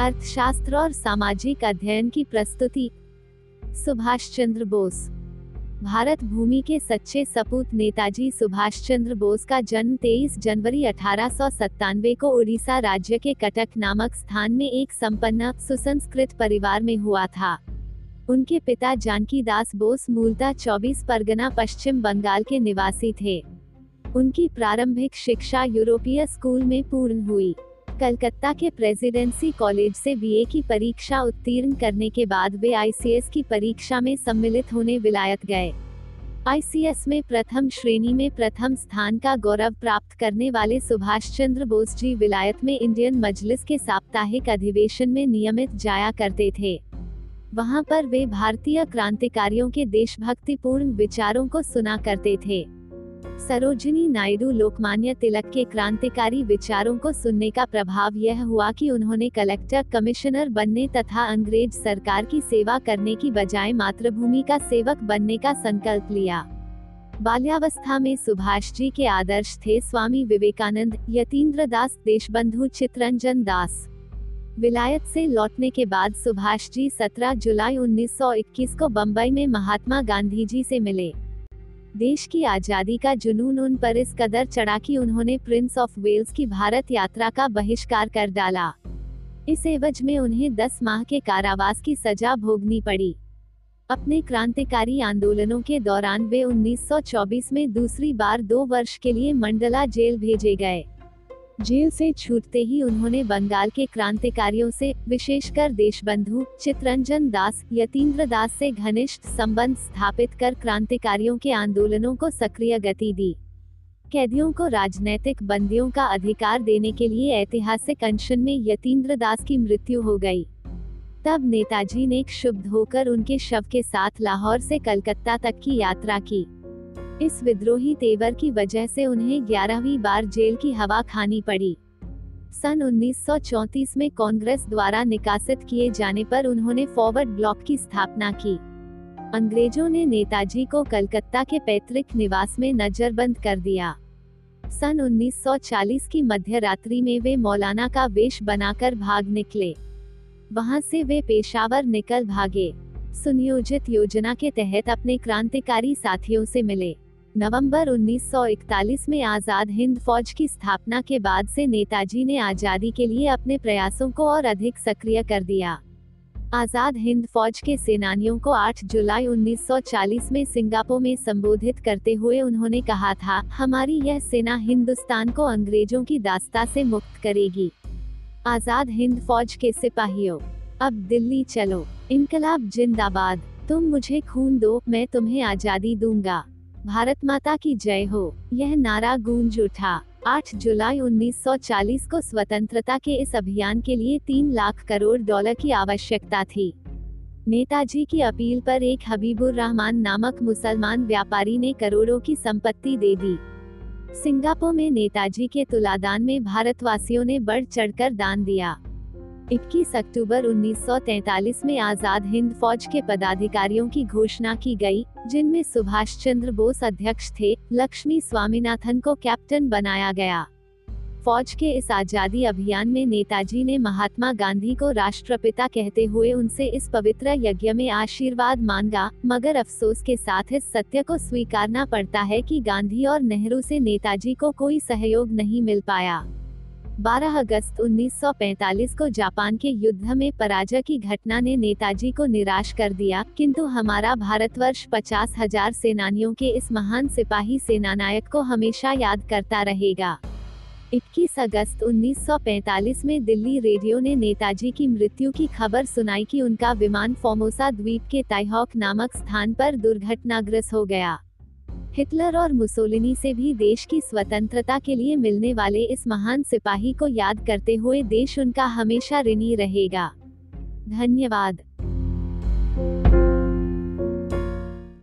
अर्थशास्त्र और सामाजिक अध्ययन की प्रस्तुति। सुभाष चंद्र बोस। भारत भूमि के सच्चे सपूत नेताजी सुभाष चंद्र बोस का जन्म 23 जनवरी अठारह को उड़ीसा राज्य के कटक नामक स्थान में एक संपन्न, सुसंस्कृत परिवार में हुआ था। उनके पिता जानकी दास बोस मूलतः 24 परगना पश्चिम बंगाल के निवासी थे। उनकी प्रारंभिक शिक्षा यूरोपीय स्कूल में पूर्ण हुई। कलकत्ता के प्रेसिडेंसी कॉलेज से बीए की परीक्षा उत्तीर्ण करने के बाद वे आईसीएस की परीक्षा में सम्मिलित होने विलायत गए। आईसीएस में प्रथम श्रेणी में प्रथम स्थान का गौरव प्राप्त करने वाले सुभाष चंद्र बोस जी विलायत में इंडियन मजलिस के साप्ताहिक अधिवेशन में नियमित जाया करते थे। वहाँ पर वे भारतीय क्रांतिकारियों के देशभक्तिपूर्ण विचारों को सुना करते थे। सरोजिनी नायडू लोकमान्य तिलक के क्रांतिकारी विचारों को सुनने का प्रभाव यह हुआ कि उन्होंने कलेक्टर, कमिश्नर बनने तथा अंग्रेज़ सरकार की सेवा करने की बजाय मातृभूमि का सेवक बनने का संकल्प लिया। बाल्यावस्था में सुभाष जी के आदर्श थे स्वामी विवेकानंद यतीन्द्र दास, देशबंधु चित्रंजन दास। विलायत से लौटने के बाद सुभाष जी 17 जुलाई 1921 को बम्बई में महात्मा गांधी जी से मिले। देश की आज़ादी का जुनून उन पर इस कदर चढ़ा कि उन्होंने प्रिंस ऑफ़ वेल्स की भारत यात्रा का बहिष्कार कर डाला। इस एवज में उन्हें 10 माह के कारावास की सजा भोगनी पड़ी। अपने क्रांतिकारी आंदोलनों के दौरान वे 1924 में दूसरी बार दो वर्ष के लिए मंडला जेल भेजे गए। जेल से छूटते ही उन्होंने बंगाल के क्रांतिकारियों से, विशेषकर देशबंधु, चित्रंजन दास यतीन्द्र दास से घनिष्ठ संबंध स्थापित कर क्रांतिकारियों के आंदोलनों को सक्रिय गति दी। कैदियों को राजनैतिक बंदियों का अधिकार देने के लिए ऐतिहासिक अनशन में यतीन्द्र दास की मृत्यु हो गई। तब नेताजी ने क्षुब्ध होकर उनके शव के साथ लाहौर से कलकत्ता तक की यात्रा की। इस विद्रोही तेवर की वजह से उन्हें ग्यारहवीं बार जेल की हवा खानी पड़ी। सन 1934 में कांग्रेस द्वारा निकासित किए जाने पर उन्होंने फॉरवर्ड ब्लॉक की स्थापना की। अंग्रेज़ों ने नेताजी को कलकत्ता के पैतृक निवास में नजरबंद कर दिया। सन 1940 की मध्य रात्रि में वे मौलाना का वेश बनाकर भाग निकले। वहाँ से वे पेशावर निकल भागे। सुनियोजित योजना के तहत अपने क्रांतिकारी साथियों से मिले। नवंबर 1941 में आज़ाद हिंद फौज की स्थापना के बाद से नेताजी ने आज़ादी के लिए अपने प्रयासों को और अधिक सक्रिय कर दिया। आज़ाद हिंद फौज के सेनानियों को 8 जुलाई 1940 में सिंगापुर में संबोधित करते हुए उन्होंने कहा था, हमारी यह सेना हिंदुस्तान को अंग्रेज़ों की दास्ता से मुक्त करेगी। आज़ाद हिंद फौज के सिपाहियों, अब दिल्ली चलो। इनकलाब जिंदाबाद। तुम मुझे खून दो, मैं तुम्हें आज़ादी दूँगा। भारत माता की जय हो। यह नारा गूंज उठा। 8 जुलाई 1940 को स्वतंत्रता के इस अभियान के लिए तीन लाख करोड़ डॉलर की आवश्यकता थी। नेताजी की अपील पर एक हबीबुर रहमान नामक मुसलमान व्यापारी ने करोड़ों की संपत्ति दे दी। सिंगापुर में नेताजी के तुलादान में भारतवासियों ने बढ़ चढ़कर दान दिया। 21 अक्टूबर 1943 में आज़ाद हिंद फौज के पदाधिकारियों की घोषणा की गई, जिनमें सुभाष चंद्र बोस अध्यक्ष थे लक्ष्मी स्वामीनाथन को कैप्टन बनाया गया। फौज के इस आज़ादी अभियान में नेताजी ने महात्मा गांधी को राष्ट्रपिता कहते हुए उनसे इस पवित्र यज्ञ में आशीर्वाद मांगा मगर अफसोस के साथ इस सत्य को स्वीकारना पड़ता है कि गांधी और नेहरू से नेताजी को कोई सहयोग नहीं मिल पाया। 12 अगस्त 1945 को जापान के युद्ध में पराजय की घटना ने नेताजी को निराश कर दिया, किंतु हमारा भारतवर्ष पचास हज़ार सेनानियों के इस महान सिपाही सेनानायक को हमेशा याद करता रहेगा। 21 अगस्त 1945 में दिल्ली रेडियो ने नेताजी की मृत्यु की खबर सुनाई कि उनका विमान फोमोसा द्वीप के ताइहॉक नामक स्थान पर दुर्घटनाग्रस्त हो गया। हिटलर और मुसोलिनी से भी देश की स्वतंत्रता के लिए मिलने वाले इस महान सिपाही को याद करते हुए देश उनका हमेशा ऋणी रहेगा। धन्यवाद।